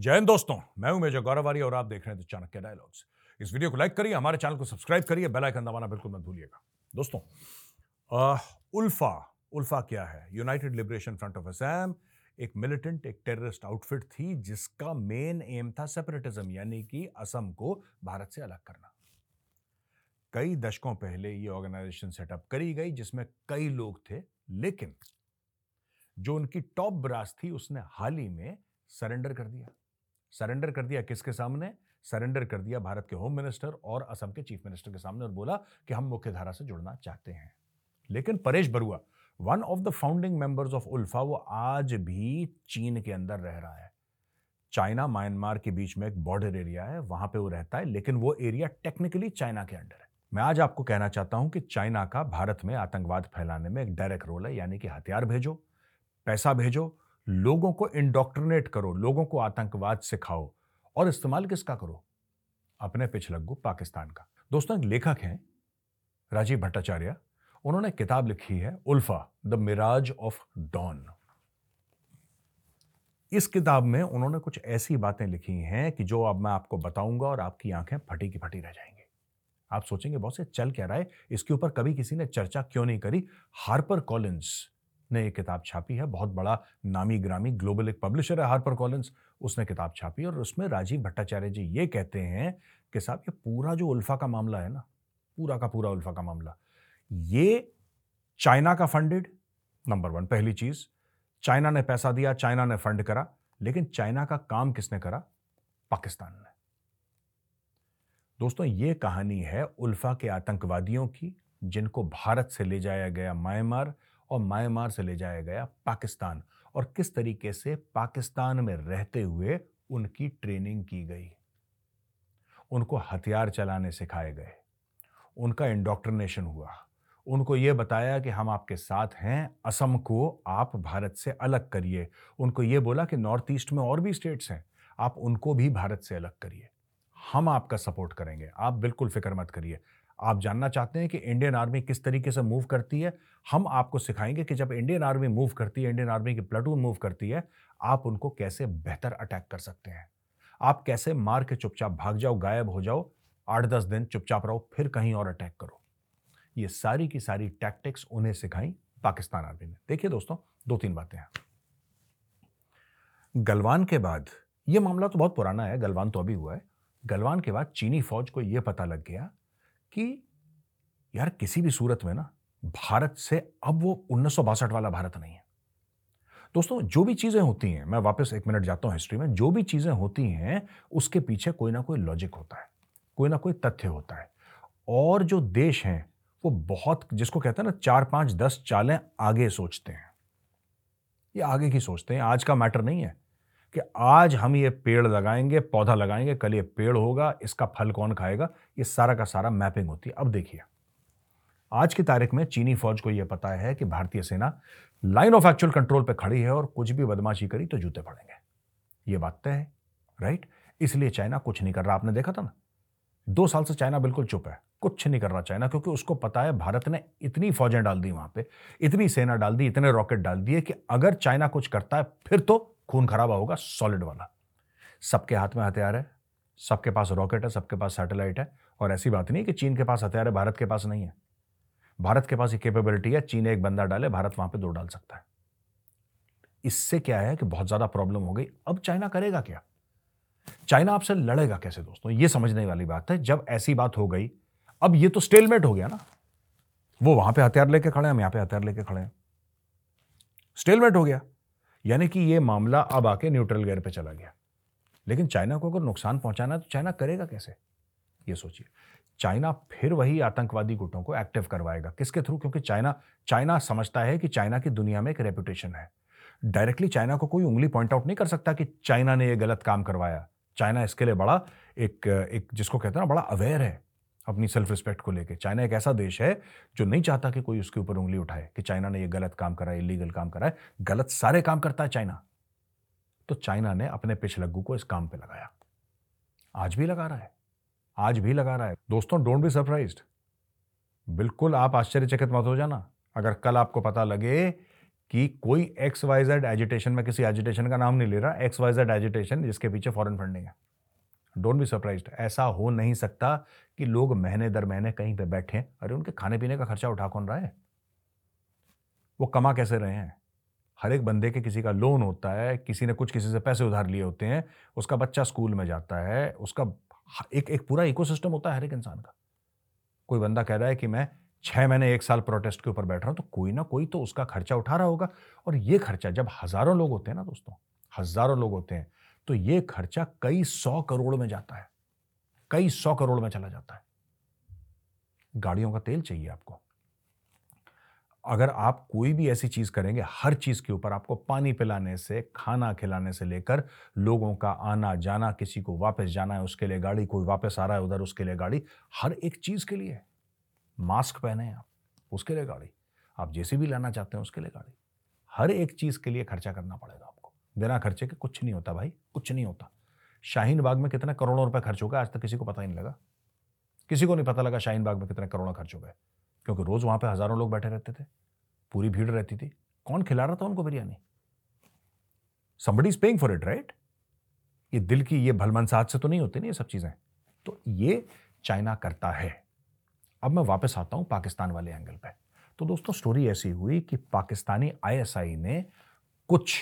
जय हिंद दोस्तों मैं हूँ मेजर गौरवारी और आप देख रहे हैं चाणक्य डायलॉग्स इस वीडियो को लाइक करिए हमारे चैनल को सब्सक्राइब करिए बेल आइकन दबाना बिल्कुल मत भूलिएगा। दोस्तों आ, उल्फा उल्फा क्या है? United Liberation Front of Assam एक मिलिटेंट एक टेररिस्ट आउटफिट थी जिसका मेन एम था सेपरेटिज्म यानी कि असम को भारत से अलग करना। कई दशकों पहले ये ऑर्गेनाइजेशन सेटअप करी गई जिसमें कई लोग थे लेकिन जो उनकी टॉप ब्रास थी उसने हाल ही में सरेंडर कर दिया। सरेंडर कर दिया किसके सामने? सरेंडर कर दिया भारत के होम मिनिस्टर और असम के चीफ मिनिस्टर के सामने और बोला कि हम मुख्य धारा से जुड़ना चाहते हैं। लेकिन Paresh Barua one of the founding members of ULFA, वो आज भी चीन के अंदर रह रहा है। चाइना, म्यांमार के बीच में एक बॉर्डर एरिया है, वहाँ पे वो रहता है, लेकिन वो एरिया टेक्निकली चाइना के अंडर है। मैं आज आपको कहना चाहता हूँ कि चाइना का भारत में आतंकवाद फैलाने में एक डायरेक्ट रोल है, यानी कि हथियार भेजो, पैसा भेजो लोगों को इंडोक्ट्रिनेट करो, लोगों को आतंकवाद सिखाओ और इस्तेमाल किसका करो? अपने पिछलग्गू पाकिस्तान का। दोस्तों, एक लेखक हैं, राजीव भट्टाचार्य। उन्होंने किताब लिखी है, ULFA, the mirage of dawn. इस किताब में उन्होंने कुछ ऐसी बातें लिखी हैं कि जो अब मैं आपको बताऊँगा और आपकी आँखें फटी की फटी रह जाएँगी। आप सोचेंगे बहुत से चल क्या रहा है? इसके ऊपर कभी किसी ने चर्चा क्यों नहीं करी? हार्पर कॉलिंस ने एक किताब छापी है, बहुत बड़ा नामी ग्रामी ग्लोबल एक पब्लिशर है हार्पर कॉलिंस उसने किताब छापी और उसमें राजीव भट्टाचार्य जी ये कहते हैं कि साहब, ये पूरा जो उल्फा का मामला है ना, पूरा का पूरा उल्फा का मामला, ये चाइना का फंडेड नंबर वन पहली चीज़। चाइना ने पैसा दिया, चाइना ने फंड करा, लेकिन चाइना का काम किसने करा? पाकिस्तान ने। दोस्तों, ये कहानी है उल्फा के आतंकवादियों की, जिनको भारत से ले जाया गया म्यांमार और म्यांमार से ले जाया गया पाकिस्तान। और किस तरीके से पाकिस्तान में रहते हुए उनकी ट्रेनिंग की गई? उनको हथियार चलाने सिखाए गए। उनका इंडोक्ट्रिनेशन हुआ। उनको ये बताया कि हम आपके साथ हैं, असम को आप भारत से अलग करिए। उनको ये बोला कि नॉर्थ ईस्ट में और भी स्टेट्स हैं, आप उनको भी भारत से अलग करिए। हम आपका सपोर्ट करेंगे। आप बिल्कुल फ़िक्र मत करिए। आप जानना चाहते हैं कि इंडियन आर्मी किस तरीके से मूव करती है? हम आपको सिखाएँगे कि जब इंडियन आर्मी मूव करती है, इंडियन आर्मी की प्लाटून मूव करती है, आप उनको कैसे बेहतर अटैक कर सकते हैं? आप कैसे मार के चुपचाप भाग जाओ, गायब हो जाओ, आठ दस दिन चुपचाप रहो, फिर कहीं और अटैक करो। ये सारी की सारी टैक्टिक्स उन्हें सिखाई पाकिस्तान आर्मी ने। देखिए दोस्तों, दो तीन बातें हैं। गलवान के बाद यह मामला तो बहुत पुराना है, गलवान तो अभी हुआ है। गलवान के बाद चीनी फौज को यह पता लग गया कि यार किसी भी सूरत में ना, भारत से अब वो उन्नीस सौ बासठ वाला भारत नहीं है। दोस्तों, जो भी चीज़ें होती हैं, मैं वापस एक मिनट जाता हूँ हिस्ट्री में, जो भी चीज़ें होती हैं, उसके पीछे कोई ना कोई लॉजिक होता है, कोई ना कोई तथ्य होता है। और जो देश हैं, वो बहुत, जिसको कहते हैं ना, चार पाँच दस चालें आगे सोचते हैं। ये आगे की सोचते हैं, आज का मैटर नहीं है। कि आज हम ये पेड़ लगाएँगे, पौधा लगाएँगे, कल ये पेड़ होगा, इसका फल कौन खाएगा? ये सारा का सारा मैपिंग होती है। अब देखिए, आज की तारीख में चीनी फौज को यह पता है कि भारतीय सेना लाइन ऑफ़ एक्चुअल कंट्रोल पर खड़ी है और कुछ भी बदमाशी करी तो जूते पड़ेंगे। ये बात तय है, राइट? इसलिए चाइना कुछ नहीं कर रहा। आपने देखा था ना? दो साल से चाइना बिल्कुल चुप है। कुछ नहीं कर रहा चाइना क्योंकि उसको पता है भारत ने इतनी फौजें डाल दी वहाँ पे, इतनी सेना डाल दी, इतने रॉकेट डाल दिए कि अगर चाइना कुछ करता है, फिर तो खून खराबा होगा सॉलिड वाला। सबके हाथ में हथियार है, सबके पास रॉकेट है, सबके पास सैटेलाइट है, और ऐसी बात नहीं कि चीन के पास हथियार है, भारत के पास नहीं है। भारत के पास ये कैपेबिलिटी है, चीन एक बंदा डाले, भारत वहाँ पे दो डाल सकता है। इससे क्या है कि बहुत ज़्यादा प्रॉब्लम हो गई। अब चाइना करेगा क्या? चाइना आपसे लड़ेगा कैसे दोस्तों? ये समझने वाली बात है, जब ऐसी बात हो गई, अब ये तो स्टेलमेट हो गया ना। वो वहाँ पे हथियार लेके खड़े हैं, हम यहाँ पे हथियार लेके खड़े हैं। स्टेलमेट हो गया। यानी कि ये मामला अब आके न्यूट्रल गेयर पे चला गया। लेकिन चाइना को अगर नुकसान पहुंचाना है तो चाइना करेगा कैसे? ये सोचिए। चाइना फिर वही आतंकवादी गुटों को एक्टिव करवाएगा। किसके थ्रू? क्योंकि चाइना चाइना समझता है कि चाइना की दुनिया में एक रेपुटेशन है। डायरेक्टली चाइना को कोई उंगली पॉइंट आउट नहीं कर सकता कि चाइना ने यह गलत काम करवाया। चाइना इसके लिए बड़ा एक एक जिसको कहते हैं ना, बड़ा अवेयर है। अपनी सेल्फ रिस्पेक्ट को लेकर चाइना एक ऐसा देश है जो नहीं चाहता कि कोई उसके ऊपर उंगली उठाए कि चाइना ने यह गलत काम करा है इलीगल काम करा है। गलत सारे काम करता है चाइना। तो चाइना ने अपने पिछलग्गू को इस काम पे लगाया। आज भी लगा रहा है। आज भी लगा रहा है। दोस्तों डोंट बी सरप्राइज़ बिल्कुल आप आश्चर्यचकित मत हो जाना। अगर कल आपको पता लगे कि कोई एक्स वाई जेड एजिटेशन में किसी एजिटेशन का नाम नहीं ले रहा एक्स वाई जेड एजिटेशन जिसके पीछे फॉरेन फंडिंग है। डोंट बी सरप्राइज़ ऐसा हो नहीं सकता कि लोग महीने दर महीने कहीं पे बैठे अरे उनके खाने पीने का खर्चा उठा कौन रहा है? वो कमा कैसे रहे हैं? हर एक बंदे के किसी का लोन होता है, किसी ने कुछ किसी से पैसे उधार लिए होते हैं, उसका बच्चा स्कूल में जाता है, उसका एक एक पूरा इकोसिस्टम होता है हर एक इंसान का। कोई बंदा कह रहा है कि मैं छह महीने एक साल प्रोटेस्ट के ऊपर बैठ रहा हूँ तो कोई ना कोई तो उसका खर्चा उठा रहा होगा। और ये खर्चा जब हज़ारों लोग होते हैं ना दोस्तों, हज़ारों लोग होते हैं तो ये खर्चा कई सौ करोड़ में जाता है। कई सौ करोड़ में चला जाता है। गाड़ियों का तेल चाहिए आपको। अगर आप कोई भी ऐसी चीज़ करेंगे, हर चीज़ के ऊपर आपको पानी पिलाने से, खाना खिलाने से लेकर लोगों का आना जाना, किसी को वापस जाना है उसके लिए गाड़ी, कोई वापस आ रहा है उधर उसके लिए गाड़ी, हर एक चीज़ के लिए। मास्क पहने आप, उसके लिए गाड़ी। आप जैसे भी लाना चाहते हैं, उसके लिए गाड़ी। हर एक चीज़ के लिए खर्चा करना पड़ेगा। बिना खर्चे के कुछ नहीं होता भाई, कुछ नहीं होता। शाहीन बाग में कितना करोड़ों रुपए खर्च होगा आज तक किसी को पता ही नहीं लगा। किसी को नहीं पता लगा शाहीन बाग में कितने करोड़ खर्च हो गए। क्योंकि रोज वहाँ पे हज़ारों लोग बैठे रहते थे। पूरी भीड़ रहती थी। कौन खिला रहा था उनको biryani? Somebody is paying for it right ये दिल की ये भलमनसाहत से तो नहीं होती ना ये सब चीज़ें। तो ये चाइना करता है। अब मैं वापस आता हूँ पाकिस्तान वाले एंगल पे। तो दोस्तों स्टोरी ऐसी हुई कि पाकिस्तानी आईएसआई ने कुछ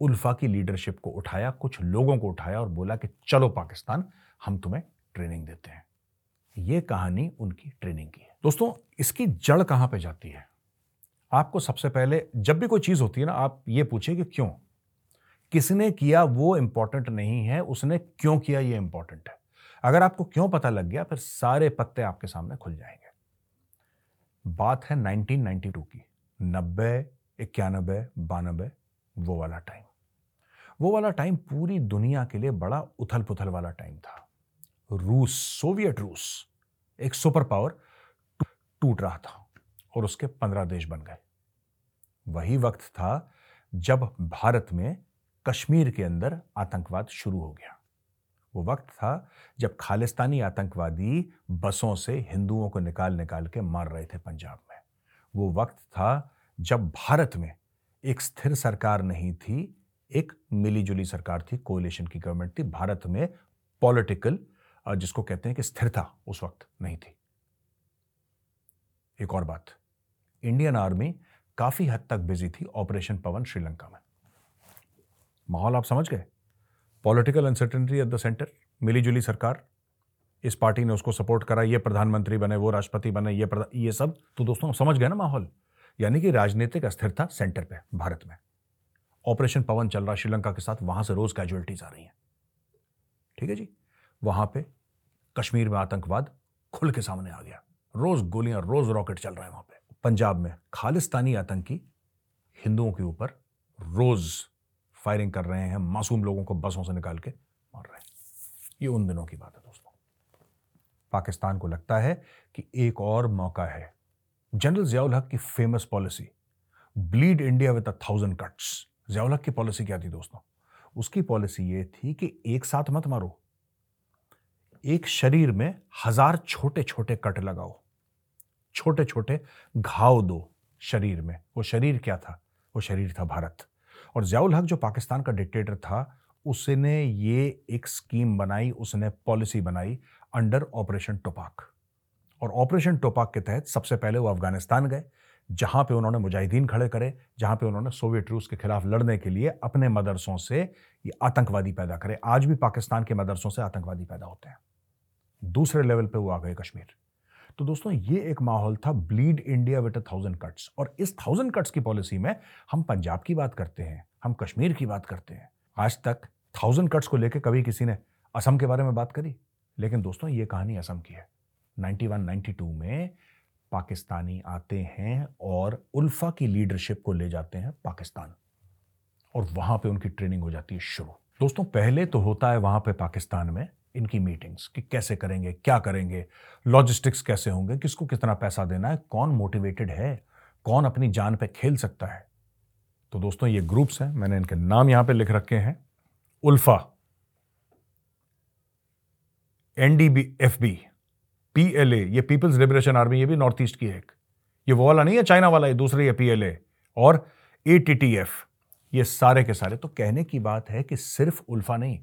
उल्फा की लीडरशिप को उठाया, कुछ लोगों को उठाया और बोला कि चलो पाकिस्तान, हम तुम्हें ट्रेनिंग देते हैं। ये कहानी उनकी ट्रेनिंग की है। दोस्तों, इसकी जड़ कहाँ पे जाती है? आपको सबसे पहले, जब भी कोई चीज़ होती है ना, आप ये पूछे कि क्यों? किसने किया वो इंपॉर्टेंट नहीं है, उसने क्यों किया ये इंपॉर्टेंट है? अगर आपको क्यों पता लग गया, फिर सारे पत्ते आपके सामने खुल जाएँगे। बात है 1992 की। नब्बे, इक्यानबे, बानबे, वो वाला टाइम वो वाला टाइम पूरी दुनिया के लिए बड़ा उथल पुथल वाला टाइम था। रूस, सोवियत रूस, एक सुपर पावर टूट रहा था और उसके पंद्रह देश बन गए। वही वक्त था जब भारत में कश्मीर के अंदर आतंकवाद शुरू हो गया। वो वक्त था जब खालिस्तानी आतंकवादी बसों से हिंदुओं को निकाल निकाल के मार रहे थे पंजाब में। वो वक्त था जब भारत में एक स्थिर सरकार नहीं थी एक मिलीजुली सरकार थी कोलिशन की गवर्नमेंट थी। भारत में पॉलिटिकल जिसको कहते हैं कि स्थिरता उस वक्त नहीं थी। एक और बात इंडियन आर्मी काफ़ी हद तक बिज़ी थी ऑपरेशन पवन श्रीलंका में। माहौल आप समझ गए? Political uncertainty at the centre मिलीजुली सरकार, इस पार्टी ने उसको सपोर्ट करा, ये प्रधानमंत्री बने, वो राष्ट्रपति बने, ये ये सब तो दोस्तों समझ गए ना माहौल? यानी कि राजनीतिक अस्थिरता सेंटर पे भारत में। ऑपरेशन पवन चल रहा है श्रीलंका के साथ, वहाँ से रोज कैजुअलिटीज आ रही हैं। ठीक है जी? वहाँ पे कश्मीर में आतंकवाद खुल के सामने आ गया। रोज गोलियाँ, रोज रॉकेट चल रहा है वहाँ पे। पंजाब में खालिस्तानी आतंकी हिंदुओं के ऊपर रोज फायरिंग कर रहे हैं, मासूम लोगों को बसों से निकाल के मार रहे हैं। ये उन दिनों की बात है दोस्तों। पाकिस्तान को लगता है कि एक और मौका है। जनरल जियाउल हक की famous policy bleed India with a thousand cuts Ziaul Haq की पॉलिसी क्या थी दोस्तों? उसकी पॉलिसी ये थी कि एक साथ मत मारो। एक शरीर में हज़ार छोटे छोटे कट लगाओ। छोटे छोटे घाव दो शरीर में। वो शरीर क्या था? वो शरीर था भारत। और जयाउल हक जो पाकिस्तान का डिक्टेटर था, उसने ये एक स्कीम बनाई, उसने पॉलिसी बनाई अंडर ऑपरेशन टोपाक और ऑपरेशन टोपाक के तहत सबसे पहले वो अफ़गानिस्तान गए। जहाँ पे उन्होंने मुजाहिदीन खड़े करे, जहाँ पे उन्होंने सोवियत रूस के खिलाफ लड़ने के लिए अपने मदरसों से ये आतंकवादी पैदा करे। आज भी पाकिस्तान के मदरसों से आतंकवादी पैदा होते हैं। दूसरे लेवल पे वो आ गए कश्मीर। तो दोस्तों, ये एक माहौल था bleed India with a thousand cuts और इस थाउज़ेंड कट्स की पॉलिसी में हम पंजाब की बात करते हैं, हम कश्मीर की बात करते हैं। आज तक थाउज़ेंड कट्स को लेकर कभी किसी ने असम के बारे में बात करी। लेकिन दोस्तों, ये कहानी असम की है। 91 92 में पाकिस्तानी आते हैं और उल्फा की लीडरशिप को ले जाते हैं पाकिस्तान। और वहाँ पे उनकी ट्रेनिंग हो जाती है शुरू। दोस्तों, पहले तो होता है वहाँ पे पाकिस्तान में इनकी मीटिंग्स कि कैसे करेंगे, क्या करेंगे, लॉजिस्टिक्स कैसे होंगे, किसको कितना पैसा देना है, कौन मोटिवेटेड है, कौन अपनी जान पे खेल सकता है। तो दोस्तों, ये ग्रुप्स हैं, मैंने इनके नाम यहाँ पे लिख रखे हैं। ULFA NDB F B L A ये पीपल्स लिबरेशन आर्मी ये भी नॉर्थ ईस्ट की है एक। ये वो वाला नहीं है चाइना वाला ये दूसरी है पी एल ए और ए ये सारे के सारे। तो कहने की बात है कि सिर्फ़ उल्फा नहीं,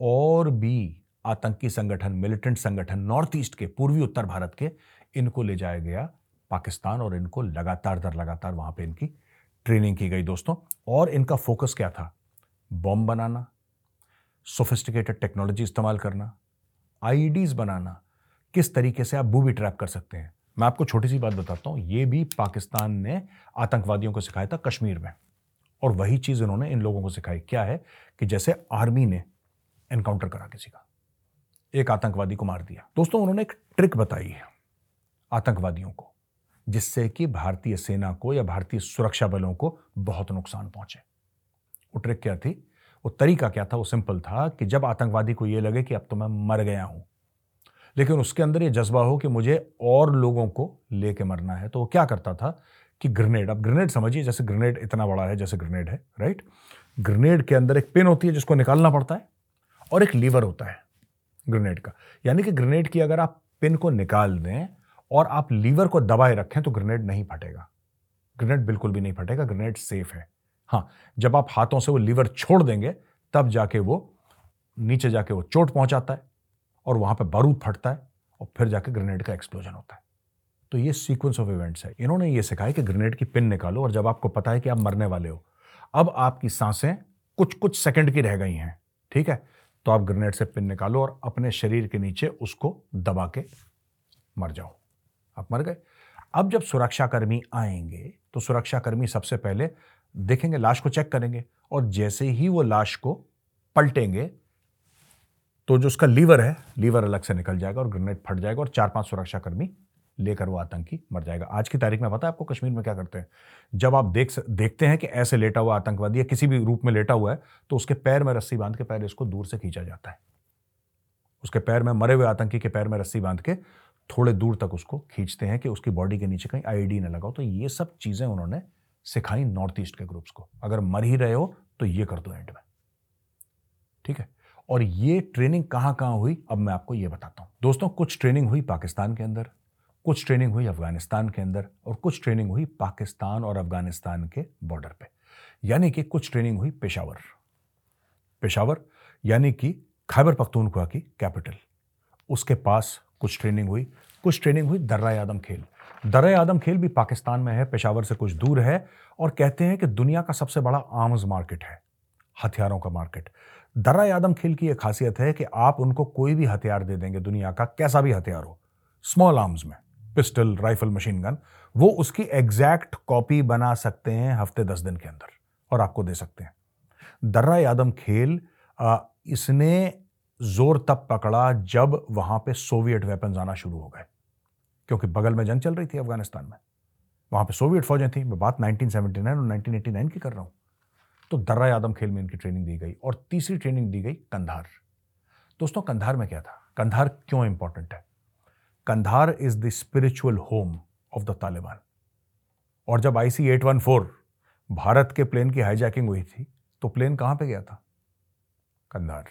और भी आतंकी संगठन मिलिटेंट संगठन नॉर्थ ईस्ट के, पूर्वी उत्तर भारत के, इनको ले जाया गया पाकिस्तान और इनको लगातार दर लगातार वहाँ पे इनकी ट्रेनिंग की गई दोस्तों। और इनका फोकस क्या था? बॉम्ब बनाना सोफिस्टिकेटेड टेक्नोलॉजी इस्तेमाल करना आईडीज बनाना किस तरीके से आप बूबी ट्रैप कर सकते हैं। मैं आपको छोटी सी बात बताता हूँ यह भी पाकिस्तान ने आतंकवादियों को सिखाया था कश्मीर में। और वही चीज़ इन्होंने इन लोगों को सिखाई। क्या है कि जैसे आर्मी ने एनकाउंटर करा किसी का, एक आतंकवादी को मार दिया। दोस्तों, उन्होंने एक ट्रिक बताई है आतंकवादियों को, जिससे कि भारतीय सेना को या भारतीय सुरक्षा बलों को बहुत नुकसान पहुँचे। वो ट्रिक क्या थी? वो तरीका क्या था? वो सिंपल था कि जब आतंकवादी को ये लगे कि अब तो मैं मर गया हूँ लेकिन उसके अंदर ये जज्बा हो कि मुझे और लोगों को लेके मरना है। तो वो क्या करता था कि ग्रेनेड अब ग्रेनेड समझिए, जैसे ग्रेनेड इतना बड़ा है, जैसे ग्रेनेड है राइट ग्रेनेड के अंदर एक पिन होती है जिसको निकालना पड़ता है और एक लीवर होता है ग्रेनेड का। यानी कि ग्रेनेड की अगर आप पिन को निकाल दें और आप लीवर को दबाए रखें तो ग्रेनेड नहीं फटेगा। ग्रेनेड बिल्कुल भी नहीं फटेगा ग्रेनेड सेफ़ है। हाँ जब आप हाथों से वो लीवर छोड़ देंगे, तब जाके वो नीचे जाके वो चोट पहुंचाता है। और वहाँ पे बारूद फटता है और फिर जाके ग्रेनेड का एक्सप्लोजन होता है। तो ये सीक्वेंस ऑफ़ इवेंट्स है। इन्होंने ये सिखाया कि ग्रेनेड की पिन निकालो और जब आपको पता है कि आप मरने वाले हो, अब आपकी साँसें कुछ कुछ सेकंड की रह गई हैं, ठीक है? तो आप ग्रेनेड से पिन निकालो और अपने शरीर के नीचे उसको दबा के मर जाओ। आप मर गए। अब जब सुरक्षाकर्मी आएँगे तो सुरक्षाकर्मी सबसे पहले देखेंगे, लाश को चेक करेंगे और जैसे ही वो लाश को पलटेंगे तो जो उसका लीवर है, लीवर अलग से निकल जाएगा और ग्रेनेड फट जाएगा और चार पाँच सुरक्षाकर्मी लेकर वो आतंकी मर जाएगा। आज की तारीख में पता है आपको कश्मीर में क्या करते हैं? जब आप देख देखते हैं कि ऐसे लेटा हुआ आतंकवादी या किसी भी रूप में लेटा हुआ है तो उसके पैर में रस्सी बाँध के पैर इसको दूर से खींचा जाता है। उसके पैर में, मरे हुए आतंकी के पैर में रस्सी बाँध के थोड़े दूर तक उसको खींचते हैं कि उसकी बॉडी के नीचे कहीं आईडी न लगाओ। तो ये सब चीज़ें उन्होंने सिखाई नॉर्थ ईस्ट के ग्रुप्स को। अगर मर ही रहे हो तो ये कर दो एंड में। ठीक है? और ये ट्रेनिंग कहाँ कहाँ हुई? अब मैं आपको ये बताता हूँ। दोस्तों, कुछ ट्रेनिंग हुई पाकिस्तान के अंदर, कुछ ट्रेनिंग हुई अफ़गानिस्तान के अंदर और कुछ ट्रेनिंग हुई पाकिस्तान और अफ़गानिस्तान के बॉर्डर पे। यानी कि कुछ ट्रेनिंग हुई पेशावर। पेशावर यानी कि खैबर पख्तूनख्वा की कैपिटल उसके पास कुछ ट्रेनिंग हुई, कुछ ट्रेनिंग हुई दर्रा आदम खेल। दर्रा आदम खेल भी पाकिस्तान में है, पेशावर से कुछ दूर है और कहते हैं कि दुनिया का सबसे बड़ा आर्म्स मार्केट है, हथियारों का मार्केट। दर्रा यादम खेल की यह खासियत है कि आप उनको कोई भी हथियार दे देंगे दुनिया का कैसा भी हथियार हो। स्मॉल आर्म्स में पिस्टल राइफल मशीन गन वो उसकी एग्जैक्ट कॉपी बना सकते हैं हफ़्ते दस दिन के अंदर और आपको दे सकते हैं। दर्रा यादम खेल आ, इसने ज़ोर तब पकड़ा जब वहाँ पे सोवियत वेपन आना शुरू हो गए। क्योंकि बगल में जंग चल रही थी अफ़गानिस्तान में। वहाँ पे सोवियत फौजें थी मैं बात 1979 और 1989 की कर रहा हूँ। तो दर्रा आदम खेल में इनकी ट्रेनिंग दी गई और तीसरी ट्रेनिंग दी गई कंधार। दोस्तों, कंधार में क्या था? कंधार क्यों इंपॉर्टेंट है? Kandahar is the spiritual home of the Taliban और जब आईसी 814 भारत के प्लेन की हाईजैकिंग हुई थी तो प्लेन कहाँ पे गया था? कंधार।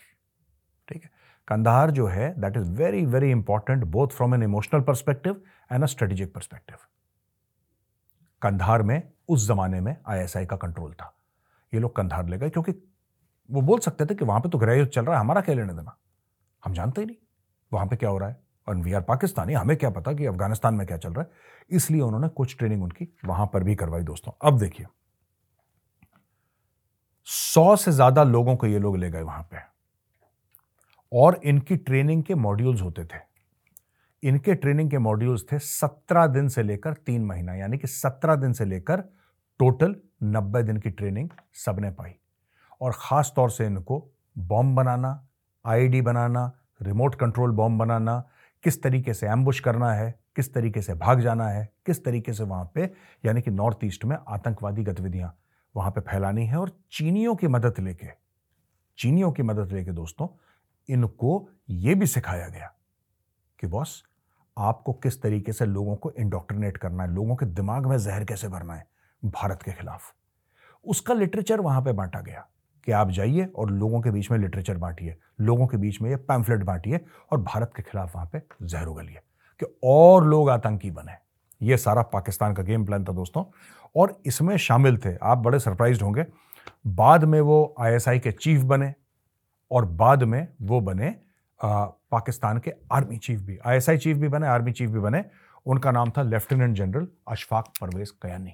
ठीक है? कंधार जो है that is very very important both from an emotional perspective and a strategic perspective Kandahar में, उस जमाने में आईएसआई का कंट्रोल था। ये लोग कंधार ले गए, क्योंकि वो बोल सकते थे कि वहाँ पे तो गृह युद्ध चल रहा है, हमारा क्या लेने देना? हम जानते ही नहीं, वहाँ पे क्या हो रहा है? और वी आर पाकिस्तानी, हमें क्या पता कि अफ़गानिस्तान में क्या चल रहा है? इसलिए उन्होंने कुछ ट्रेनिंग उनकी वहाँ पर भी करवाई दोस्तों। अब देखिए, सौ से ज़्यादा लोगों को ये लोग ले गए वहाँ पे। और इनकी ट्रेनिंग के मॉड्यूल्स होते थे। इनके ट्रेनिंग के मॉड्यूल्स थे सत्रह दिन से लेकर तीन महीना, यानी कि सत्रह दिन से लेकर टोटल नब्बे दिन की ट्रेनिंग सबने पाई। और ख़ास तौर से इनको बॉम्ब बनाना आईडी बनाना, रिमोट कंट्रोल बॉम्ब बनाना, किस तरीके से एम्बुश करना है, किस तरीके से भाग जाना है, किस तरीके से वहाँ पे, यानी कि नॉर्थ ईस्ट में आतंकवादी गतिविधियाँ वहाँ पे फैलानी है और चीनियों की मदद लेके, चीनियों की मदद लेके दोस्तों, इनको ये भी सिखाया गया कि बॉस, आपको किस तरीके से लोगों को इंडोक्ट्रिनेट करना है, लोगों के दिमाग में जहर कैसे भरना है भारत के खिलाफ। उसका लिटरेचर वहाँ पे बांटा गया कि आप जाइए और लोगों के बीच में लिटरेचर बांटिए लोगों के बीच में ये पैम्फलेट बांटिए और भारत के खिलाफ वहाँ पे जहर उगलिए कि और लोग आतंकी बने। ये सारा पाकिस्तान का गेम प्लान था दोस्तों। और इसमें शामिल थे आप बड़े सरप्राइज़ होंगे बाद में वो आईएसआई के चीफ बने और बाद में वो बने आ, पाकिस्तान के आर्मी चीफ भी आईएसआई चीफ भी बने आर्मी चीफ भी बने। उनका नाम था लेफ्टिनेंट जनरल अशफाक परवेज कयानी।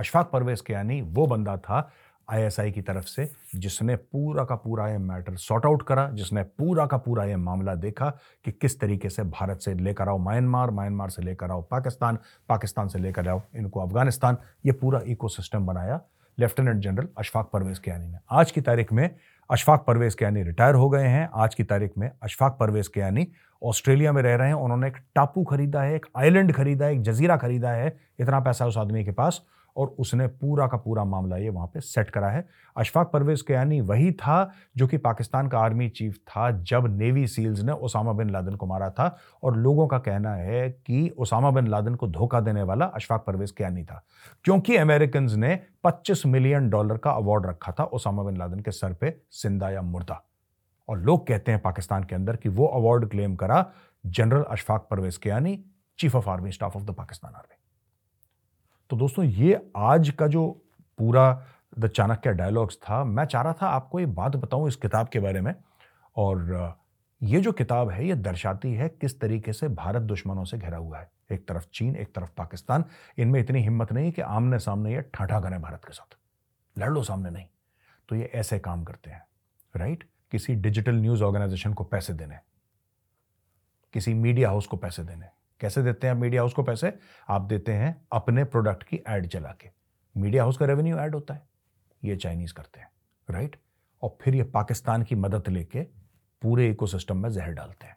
अशफाक परवेज कयानी वो बंदा था आईएसआई की तरफ़ से, जिसने पूरा का पूरा ये मैटर सॉर्ट आउट करा, जिसने पूरा का पूरा ये मामला देखा कि किस तरीके से भारत से लेकर आओ म्यांमार म्यांमार से लेकर आओ पाकिस्तान पाकिस्तान से लेकर आओ इनको अफ़गानिस्तान ये पूरा इकोसिस्टम बनाया लेफ्टिनेंट जनरल अशफाक परवेज कियानी ने। आज की तारीख में अशफाक परवेज कियानी रिटायर हो गए हैं। आज की तारीख में अशफाक परवेज कियानी ऑस्ट्रेलिया में रह रहे हैं। उन्होंने एक टापू खरीदा है, एक आइलैंड खरीदा है, एक जजीरा खरीदा है। इतना पैसा उस आदमी के पास। और उसने पूरा का पूरा मामला ये वहाँ पे सेट करा है। अशफाक परवेज कयानी वही था जो कि पाकिस्तान का आर्मी चीफ था जब नेवी सील्स ने ओसामा बिन लादन को मारा था और लोगों का कहना है कि ओसामा बिन लादन को धोखा देने वाला अशफाक परवेज कयानी था। क्योंकि अमेरिकन ने 25 मिलियन डॉलर का अवार्ड रखा था ओसामा बिन लादन के सर पे सिंदा या मुर्दा। और लोग कहते हैं पाकिस्तान के अंदर कि वो अवार्ड क्लेम करा general Ashfaq Parvez Kayani chief of army, staff of the Pakistan army. तो दोस्तों, ये आज का जो पूरा द चाणक्य डायलॉग्स था, मैं चाह रहा था आपको ये बात बताऊँ इस किताब के बारे में। और, ये जो किताब है, ये दर्शाती है किस तरीके से भारत दुश्मनों से घिरा हुआ है। एक तरफ़ चीन, एक तरफ़ पाकिस्तान, इनमें इतनी हिम्मत नहीं कि आमने सामने ये ठाठा करें भारत के साथ। लड़ लो सामने नहीं तो ये ऐसे काम करते हैं राइट किसी डिजिटल न्यूज़ ऑर्गेनाइजेशन को पैसे देने, किसी मीडिया हाउस को पैसे देने। कैसे देते हैं मीडिया हाउस को पैसे? आप देते हैं अपने प्रोडक्ट की एड चला के। मीडिया हाउस का रेवेन्यू ऐड होता है। ये चाइनीज़ करते हैं राइट और फिर ये पाकिस्तान की मदद लेके पूरे इकोसिस्टम में जहर डालते हैं।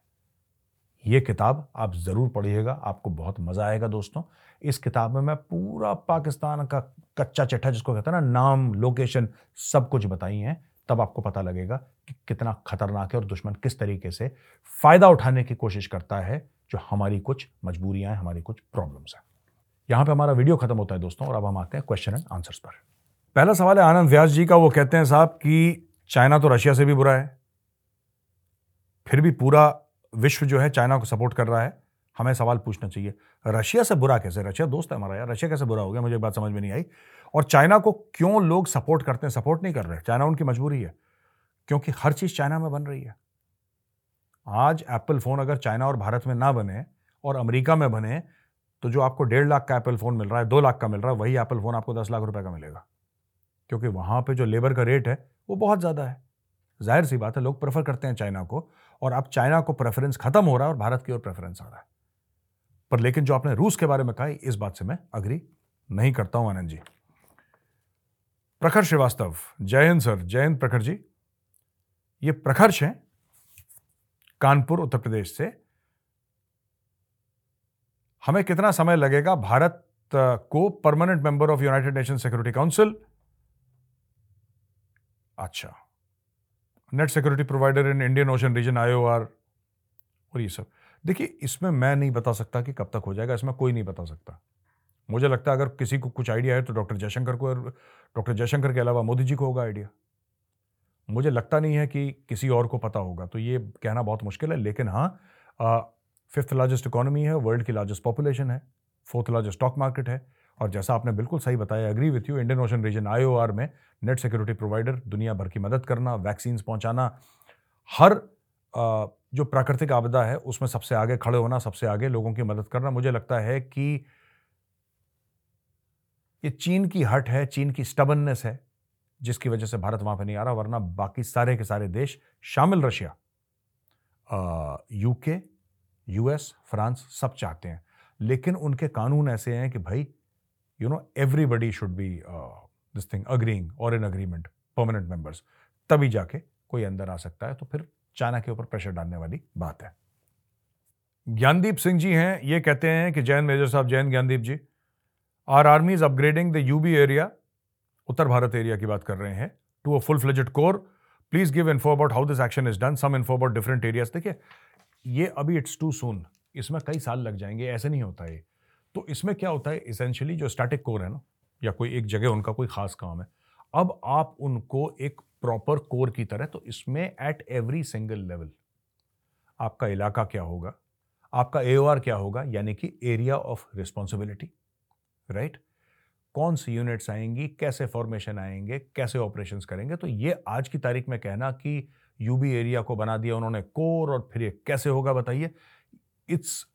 ये किताब आप ज़रूर पढ़िएगा, आपको बहुत मज़ा आएगा दोस्तों। इस किताब में मैं पूरा पाकिस्तान का कच्चा चिट्ठा जिसको कहते हैं ना, नाम लोकेशन सब कुछ बताई हैं। तब आपको पता लगेगा कि कितना खतरनाक है और दुश्मन किस तरीके से फ़ायदा उठाने की कोशिश करता है जो हमारी कुछ मजबूरियाँ हैं, हमारी कुछ प्रॉब्लम्स हैं। यहाँ पे हमारा वीडियो खत्म होता है दोस्तों, और अब हम आते हैं क्वेश्चन एंड आंसर्स पर। पहला सवाल है आनंद व्यास जी का, वो कहते हैं, साहब, कि चाइना तो रशिया से भी बुरा है, फिर भी पूरा विश्व जो है चाइना को सपोर्ट कर रहा है। हमें सवाल पूछना चाहिए, रशिया से बुरा कैसे? रशिया दोस्त है हमारा यार, रशिया कैसे बुरा हो गया? मुझे एक बात समझ में नहीं आई। और चाइना को क्यों लोग सपोर्ट करते हैं? सपोर्ट नहीं कर रहे। चाइना उनकी मजबूरी है, क्योंकि हर चीज़ चाइना में बन रही है। आज एप्पल फ़ोन अगर चाइना और भारत में ना बने और अमेरिका में बने तो जो आपको डेढ़ लाख का एप्पल फ़ोन मिल रहा है, दो लाख का मिल रहा है, वही एप्पल फ़ोन आपको दस लाख रुपए का मिलेगा। क्योंकि वहाँ पे जो लेबर का रेट है, वो बहुत ज़्यादा है। ज़ाहिर सी बात है, लोग प्रेफर करते हैं चाइना को और अब चाइना को प्रेफरेंस खत्म हो रहा है और भारत की ओर प्रेफरेंस आ रहा है। पर लेकिन जो आपने रूस के बारे में कहा इस बात से मैं अग्री नहीं करता हूँ, आनंद जी। प्रखर श्रीवास्तव। जय हिंद, सर। जय हिंद, प्रखर जी। ये प्रखर्ष हैं कानपुर, उत्तर प्रदेश से। हमें कितना समय लगेगा भारत को permanent member of United Nation security council अच्छा। Net security provider in Indian ocean region IOR और ये सब। देखिए, इसमें मैं नहीं बता सकता कि कब तक हो जाएगा, इसमें कोई नहीं बता सकता। मुझे लगता है अगर किसी को कुछ आइडिया है तो डॉक्टर जयशंकर को डॉक्टर जयशंकर के अलावा मोदी जी को होगा आइडिया मुझे लगता नहीं है कि किसी और को पता होगा। तो ये कहना बहुत मुश्किल है लेकिन हाँ फिफ्थ लार्जेस्ट इकोनॉमी है वर्ल्ड की लार्जेस्ट पॉपुलेशन है फोर्थ लार्जेस्ट स्टॉक मार्केट है। और जैसा आपने बिल्कुल सही बताया agree with you Indian Ocean region IOR में नेट सिक्योरिटी प्रोवाइडर दुनिया भर की मदद करना वैक्सीन पहुंचाना हर आ, जो प्राकृतिक आपदा है उसमें सबसे आगे खड़े होना सबसे आगे लोगों की मदद करना मुझे लगता है कि ये चीन की हट है चीन की स्टबननेस है। जिसकी वजह से भारत वहाँ पर नहीं आ रहा, वरना बाकी सारे के सारे देश शामिल रशिया यूके यूएस फ्रांस सब चाहते हैं। लेकिन उनके कानून ऐसे हैं कि भाई you know everybody should be this thing agreeing और इन अग्रीमेंट परमानेंट मेंबर्स तभी जाके कोई अंदर आ सकता है तो फिर चाइना के ऊपर प्रेशर डालने वाली बात है। ज्ञानदीप सिंह जी हैं, ये कहते हैं कि जैन मेजर साहब, Jain Gyandeep ji our army is upgrading the UB area Uttar Bharat area की बात कर रहे हैं to a full fledged corps please give info about how this action is done some info about different areas देखिए, ये अभी it's too soon इसमें कई साल लग जाएँगे, ऐसे नहीं होता है तो इसमें क्या होता है? इसेंशियली जो स्टैटिक कोर है ना, या कोई एक जगह उनका कोई खास काम है, अब आप उनको एक प्रॉपर कोर की तरह तो इसमें एट एवरी सिंगल लेवल आपका इलाका क्या होगा? आपका ए क्या होगा? यानी कि एरिया ऑफ़ रिस्पॉन्सिबिलिटी राइट कौन सी यूनिट्स आएँगी, कैसे फॉर्मेशन आएँगे, कैसे ऑपरेशन करेंगे? तो ये आज की तारीख में कहना कि यूबी एरिया को बना दिया उन्होंने कोर और फिर ये कैसे होगा बताइए। इट्स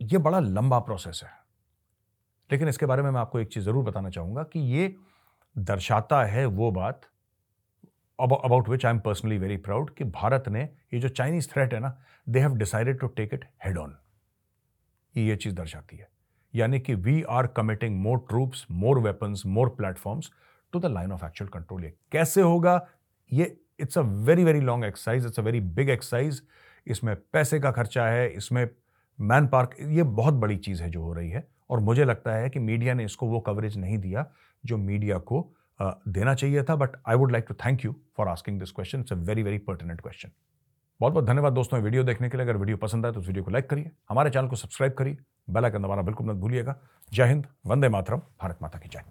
ये बड़ा लंबा प्रोसेस है। लेकिन इसके बारे में मैं आपको एक चीज़ ज़रूर बताना चाहूँगा कि ये दर्शाता है वो बात about which I am personally very proud कि भारत ने ये जो चाइनीज़ थ्रेट है ना they have decided to take it head on ये चीज़ दर्शाती है। यानी कि we are committing more troops more weapons more platforms to the line of actual control ये कैसे होगा? ये it's a very very long exercise it's a very big exercise इसमें पैसे का खर्चा है, इसमें मैन पार्क ये बहुत बड़ी चीज़ है जो हो रही है। और मुझे लगता है कि मीडिया ने इसको वो कवरेज नहीं दिया जो मीडिया को देना चाहिए था। But I would like to thank you for asking this question it's a very very pertinent question बहुत बहुत धन्यवाद दोस्तों वीडियो देखने के लिए। अगर वीडियो पसंद आए तो वीडियो को लाइक करिए। हमारे चैनल को सब्सक्राइब करिए। बेल आइकन दबाना बिल्कुल मत भूलिएगा। जय हिंद वंदे मातरम भारत माता की जय।